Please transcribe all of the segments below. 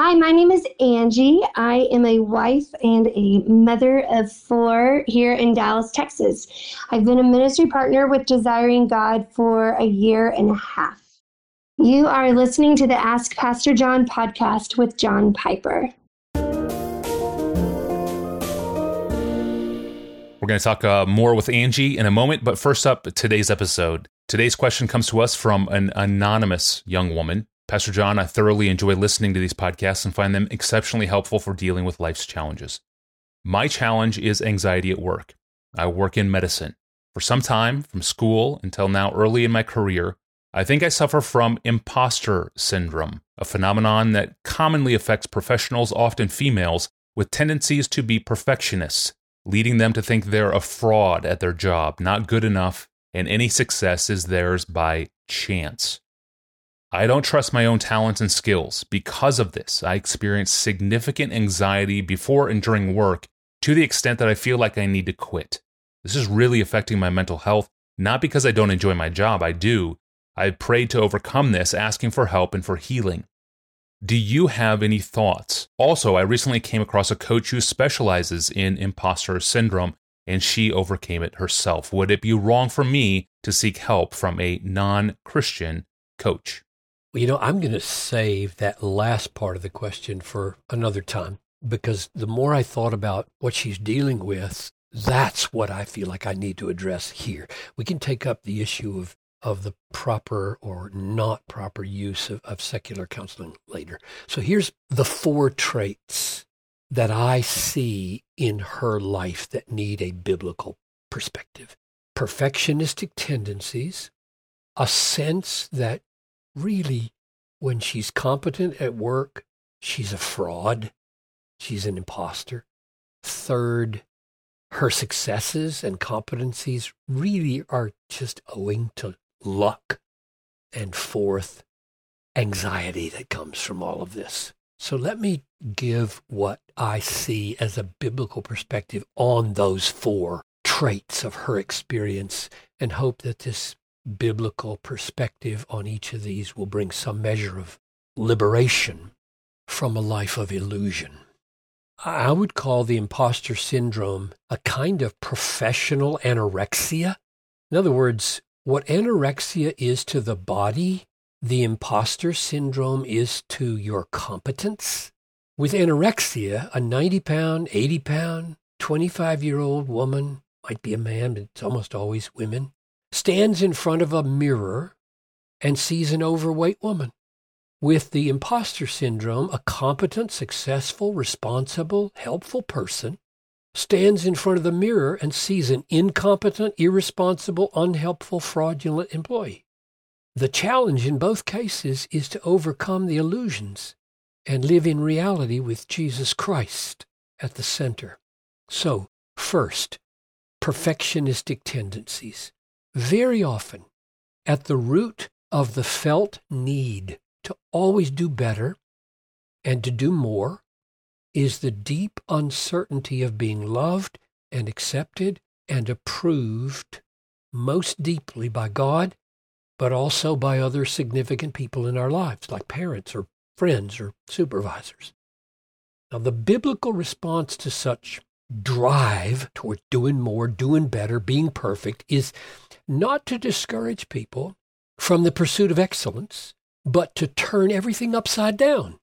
Hi, my name is Angie. I am a wife and a mother of four here in Dallas, Texas. I've been a ministry partner with Desiring God for a year and a half. You are listening to the Ask Pastor John podcast with John Piper. We're going to talk uh, more with Angie in a moment, but first up, today's episode. Today's question comes to us from an anonymous young woman Pastor John, I thoroughly enjoy listening to these podcasts and find them exceptionally helpful for dealing with life's challenges. My challenge is anxiety at work. I work in medicine. For some time, from school until now early in my career, I think I suffer from imposter syndrome, a phenomenon that commonly affects professionals, often females, with tendencies to be perfectionists, leading them to think they're a fraud at their job, not good enough, and any success is theirs by chance. I don't trust my own talents and skills. Because of this, I experience significant anxiety before and during work to the extent that I feel like I need to quit. This is really affecting my mental health, not because I don't enjoy my job, I do. I've prayed to overcome this, asking for help and for healing. Do you have any thoughts? Also, I recently came across a coach who specializes in imposter syndrome, and she overcame it herself. Would it be wrong for me to seek help from a non Christian coach? You know, I'm going to save that last part of the question for another time because the more I thought about what she's dealing with, that's what I feel like I need to address here. We can take up the issue of of the proper or not proper use of, of secular counseling later. So here's the four traits that I see in her life that need a biblical perspective perfectionistic tendencies, a sense that really, when she's competent at work, she's a fraud. She's an imposter. Third, her successes and competencies really are just owing to luck. And fourth, anxiety that comes from all of this. So let me give what I see as a biblical perspective on those four traits of her experience and hope that this biblical perspective on each of these will bring some measure of liberation from a life of illusion. I would call the imposter syndrome a kind of professional anorexia. In other words, what anorexia is to the body, the imposter syndrome is to your competence. With anorexia, a 90 pound, 80 pound, 25 year old woman, might be a man, but it's almost always women, stands in front of a mirror and sees an overweight woman. With the imposter syndrome, a competent, successful, responsible, helpful person stands in front of the mirror and sees an incompetent, irresponsible, unhelpful, fraudulent employee. The challenge in both cases is to overcome the illusions and live in reality with Jesus Christ at the center. So, first, perfectionistic tendencies very often at the root of the felt need to always do better and to do more is the deep uncertainty of being loved and accepted and approved most deeply by God, but also by other significant people in our lives, like parents or friends or supervisors. Now, the biblical response to such drive toward doing more, doing better, being perfect is not to discourage people from the pursuit of excellence, but to turn everything upside down.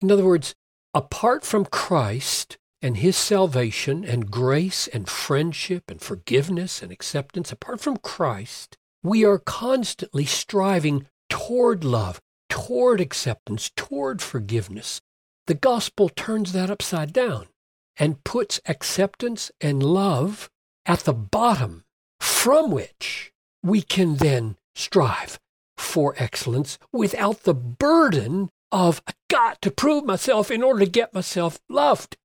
In other words, apart from Christ and his salvation and grace and friendship and forgiveness and acceptance, apart from Christ, we are constantly striving toward love, toward acceptance, toward forgiveness. The gospel turns that upside down and puts acceptance and love at the bottom from which we can then strive for excellence without the burden of I got to prove myself in order to get myself loved.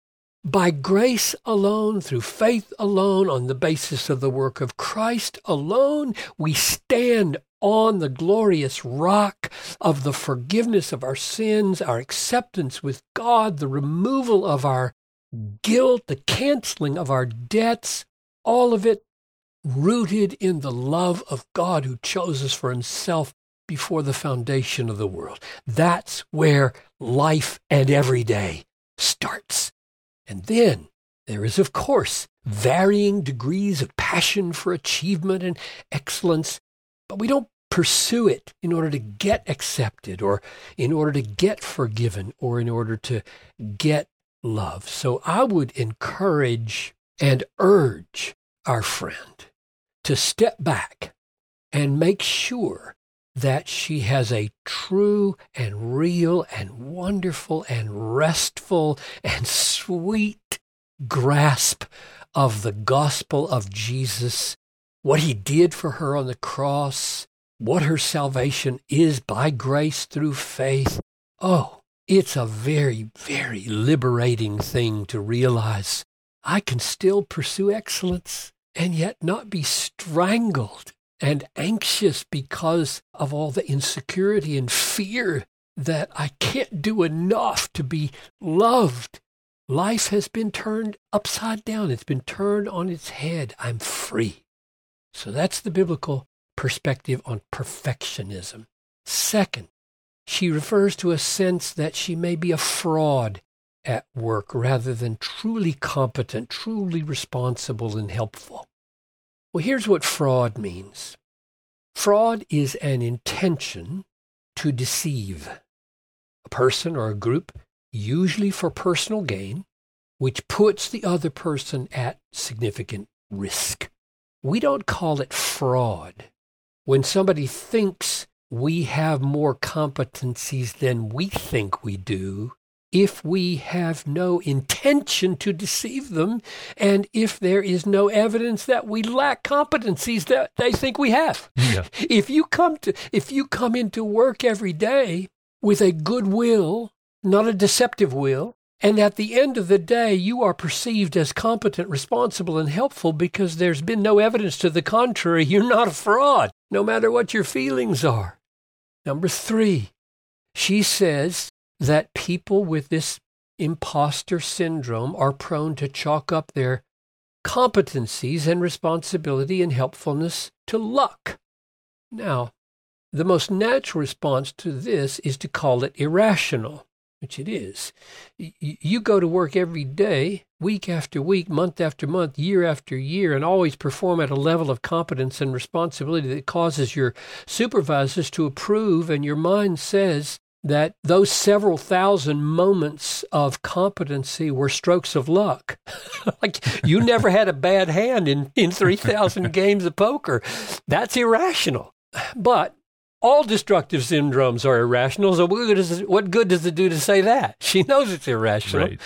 By grace alone, through faith alone, on the basis of the work of Christ alone, we stand on the glorious rock of the forgiveness of our sins, our acceptance with God, the removal of our guilt, the canceling of our debts, all of it rooted in the love of God who chose us for himself before the foundation of the world. That's where life and every day starts. And then there is, of course, varying degrees of passion for achievement and excellence, but we don't pursue it in order to get accepted or in order to get forgiven or in order to get love. So I would encourage and urge our friend to step back and make sure that she has a true and real and wonderful and restful and sweet grasp of the gospel of Jesus, what he did for her on the cross, what her salvation is by grace through faith. Oh, it's a very, very liberating thing to realize I can still pursue excellence and yet not be strangled and anxious because of all the insecurity and fear that I can't do enough to be loved. Life has been turned upside down. It's been turned on its head. I'm free. So that's the biblical perspective on perfectionism. Second, she refers to a sense that she may be a fraud at work rather than truly competent, truly responsible, and helpful. Well, here's what fraud means fraud is an intention to deceive a person or a group, usually for personal gain, which puts the other person at significant risk. We don't call it fraud when somebody thinks we have more competencies than we think we do if we have no intention to deceive them and if there is no evidence that we lack competencies that they think we have. Yeah. If you come to if you come into work every day with a good will, not a deceptive will, and at the end of the day, you are perceived as competent, responsible, and helpful because there's been no evidence to the contrary. You're not a fraud, no matter what your feelings are. Number three, she says that people with this imposter syndrome are prone to chalk up their competencies and responsibility and helpfulness to luck. Now, the most natural response to this is to call it irrational, which it is. You go to work every day, week after week, month after month, year after year, and always perform at a level of competence and responsibility that causes your supervisors to approve, and your mind says, that those several thousand moments of competency were strokes of luck. like you never had a bad hand in, in 3,000 games of poker. That's irrational. But all destructive syndromes are irrational. So what good, does it, what good does it do to say that? She knows it's irrational. Right.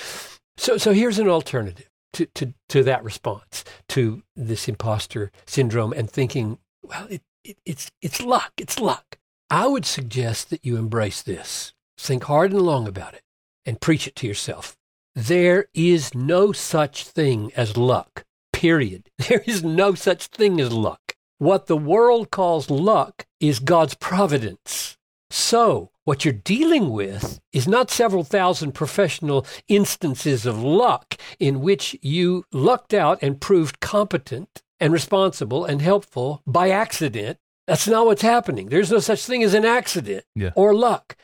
So, so here's an alternative to, to, to that response to this imposter syndrome and thinking, well, it, it, it's, it's luck. It's luck. I would suggest that you embrace this. Think hard and long about it and preach it to yourself. There is no such thing as luck, period. There is no such thing as luck. What the world calls luck is God's providence. So, what you're dealing with is not several thousand professional instances of luck in which you lucked out and proved competent and responsible and helpful by accident that's not what's happening. There's no such thing as an accident yeah. or luck.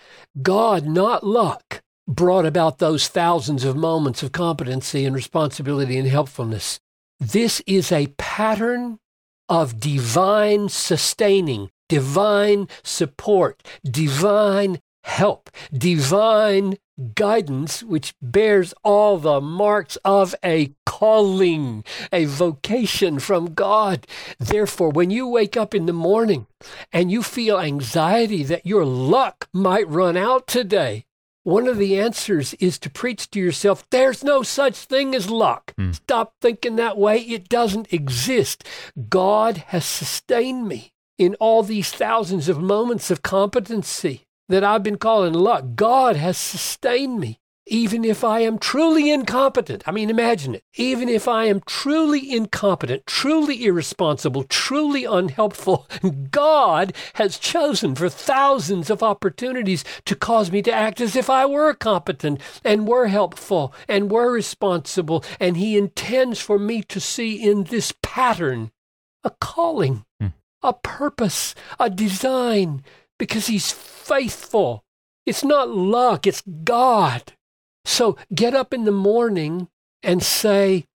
God, not luck, brought about those thousands of moments of competency and responsibility and helpfulness. This is a pattern of divine sustaining, divine support, divine help, divine guidance which bears all the marks of a calling, a vocation from God. Therefore, when you wake up in the morning and you feel anxiety that your luck might run out today, one of the answers is to preach to yourself, there's no such thing as luck. Mm. Stop thinking that way. It doesn't exist. God has sustained me in all these thousands of moments of competency that I've been calling luck. God has sustained me. Even if I am truly incompetent, I mean, imagine it. Even if I am truly incompetent, truly irresponsible, truly unhelpful, God has chosen for thousands of opportunities to cause me to act as if I were competent and were helpful and were responsible. And He intends for me to see in this pattern a calling, hmm. a purpose, a design because He's faithful. It's not luck, it's God. So get up in the morning and say,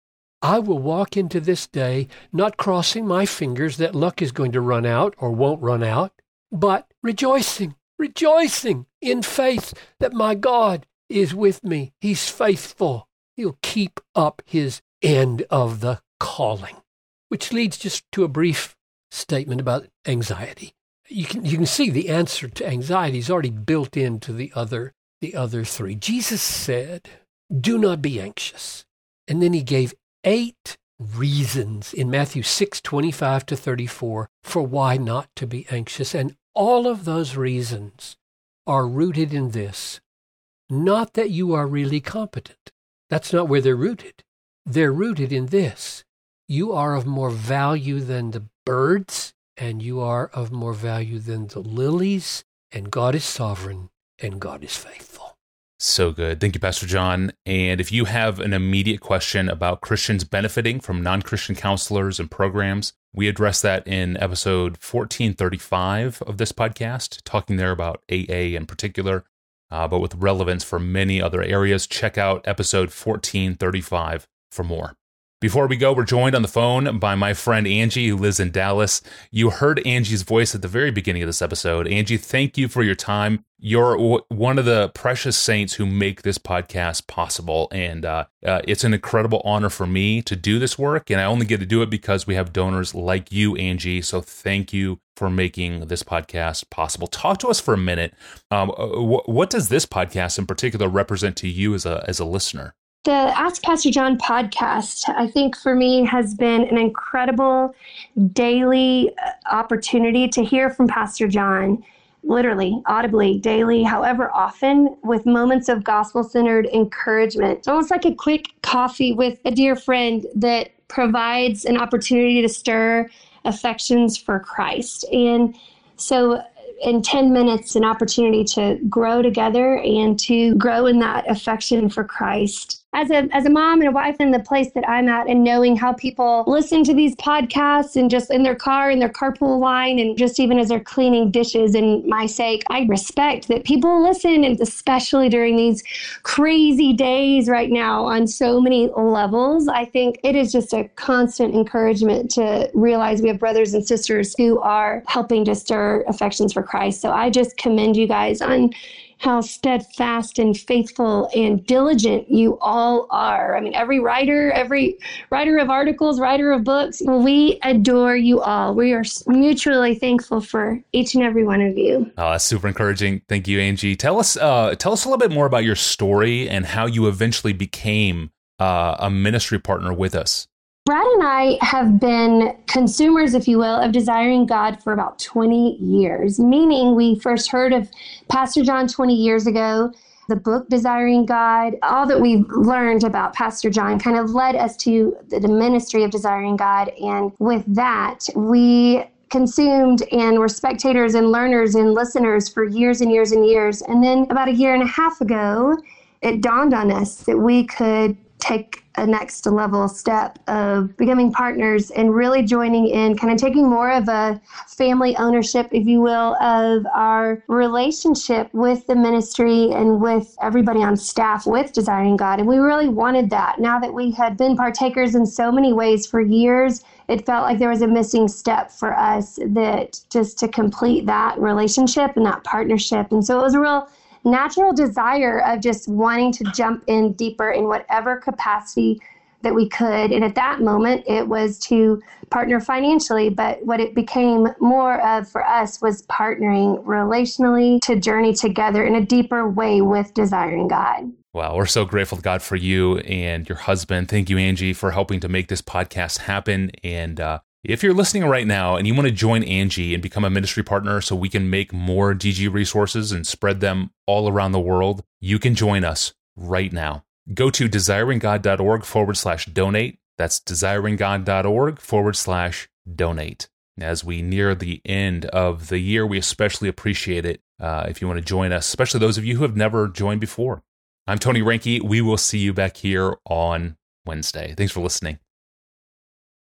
I will walk into this day not crossing my fingers that luck is going to run out or won't run out, but rejoicing, rejoicing in faith that my God is with me. He's faithful. He'll keep up his end of the calling, which leads just to a brief statement about anxiety. You can, you can see the answer to anxiety is already built into the other, the other three. Jesus said, do not be anxious. And then he gave eight reasons in Matthew 6 25 to 34 for why not to be anxious. And all of those reasons are rooted in this not that you are really competent. That's not where they're rooted. They're rooted in this you are of more value than the birds, and you are of more value than the lilies, and God is sovereign, and God is faithful. So good. Thank you, Pastor John. And if you have an immediate question about Christians benefiting from non Christian counselors and programs, we address that in episode 1435 of this podcast, talking there about AA in particular, uh, but with relevance for many other areas. Check out episode 1435 for more. Before we go, we're joined on the phone by my friend Angie, who lives in Dallas. You heard Angie's voice at the very beginning of this episode. Angie, thank you for your time. You're w- one of the precious saints who make this podcast possible. And uh, uh, it's an incredible honor for me to do this work. And I only get to do it because we have donors like you, Angie. So thank you for making this podcast possible. Talk to us for a minute. Um, uh, wh- what does this podcast in particular represent to you as a, as a listener? The Ask Pastor John podcast, I think for me, has been an incredible daily uh, opportunity to hear from Pastor John, literally, audibly, daily, however often, with moments of gospel centered encouragement. It's almost like a quick coffee with a dear friend that provides an opportunity to stir affections for Christ. And so in 10 minutes an opportunity to grow together and to grow in that affection for Christ as a as a mom and a wife in the place that I'm at and knowing how people listen to these podcasts and just in their car in their carpool line and just even as they're cleaning dishes and my sake I respect that people listen and especially during these crazy days right now on so many levels I think it is just a constant encouragement to realize we have brothers and sisters who are helping to stir affections for Christ. So I just commend you guys on how steadfast and faithful and diligent you all are. I mean, every writer, every writer of articles, writer of books, we adore you all. We are mutually thankful for each and every one of you. Oh, that's super encouraging. Thank you, Angie. Tell us, uh, tell us a little bit more about your story and how you eventually became uh, a ministry partner with us. Brad and I have been consumers, if you will, of desiring God for about 20 years, meaning we first heard of Pastor John 20 years ago. The book Desiring God, all that we've learned about Pastor John kind of led us to the ministry of Desiring God. And with that, we consumed and were spectators and learners and listeners for years and years and years. And then about a year and a half ago, it dawned on us that we could take a next level step of becoming partners and really joining in, kind of taking more of a family ownership, if you will, of our relationship with the ministry and with everybody on staff with Desiring God. And we really wanted that. Now that we had been partakers in so many ways for years, it felt like there was a missing step for us that just to complete that relationship and that partnership. And so it was a real natural desire of just wanting to jump in deeper in whatever capacity that we could. And at that moment, it was to partner financially. But what it became more of for us was partnering relationally to journey together in a deeper way with desiring God. Wow, we're so grateful to God for you and your husband. Thank you, Angie, for helping to make this podcast happen. And uh, if you're listening right now and you want to join Angie and become a ministry partner so we can make more DG resources and spread them all around the world, you can join us right now. Go to desiringgod.org forward slash donate. That's desiringgod.org forward slash donate. As we near the end of the year, we especially appreciate it uh, if you want to join us, especially those of you who have never joined before. I'm Tony Reinke. We will see you back here on Wednesday. Thanks for listening.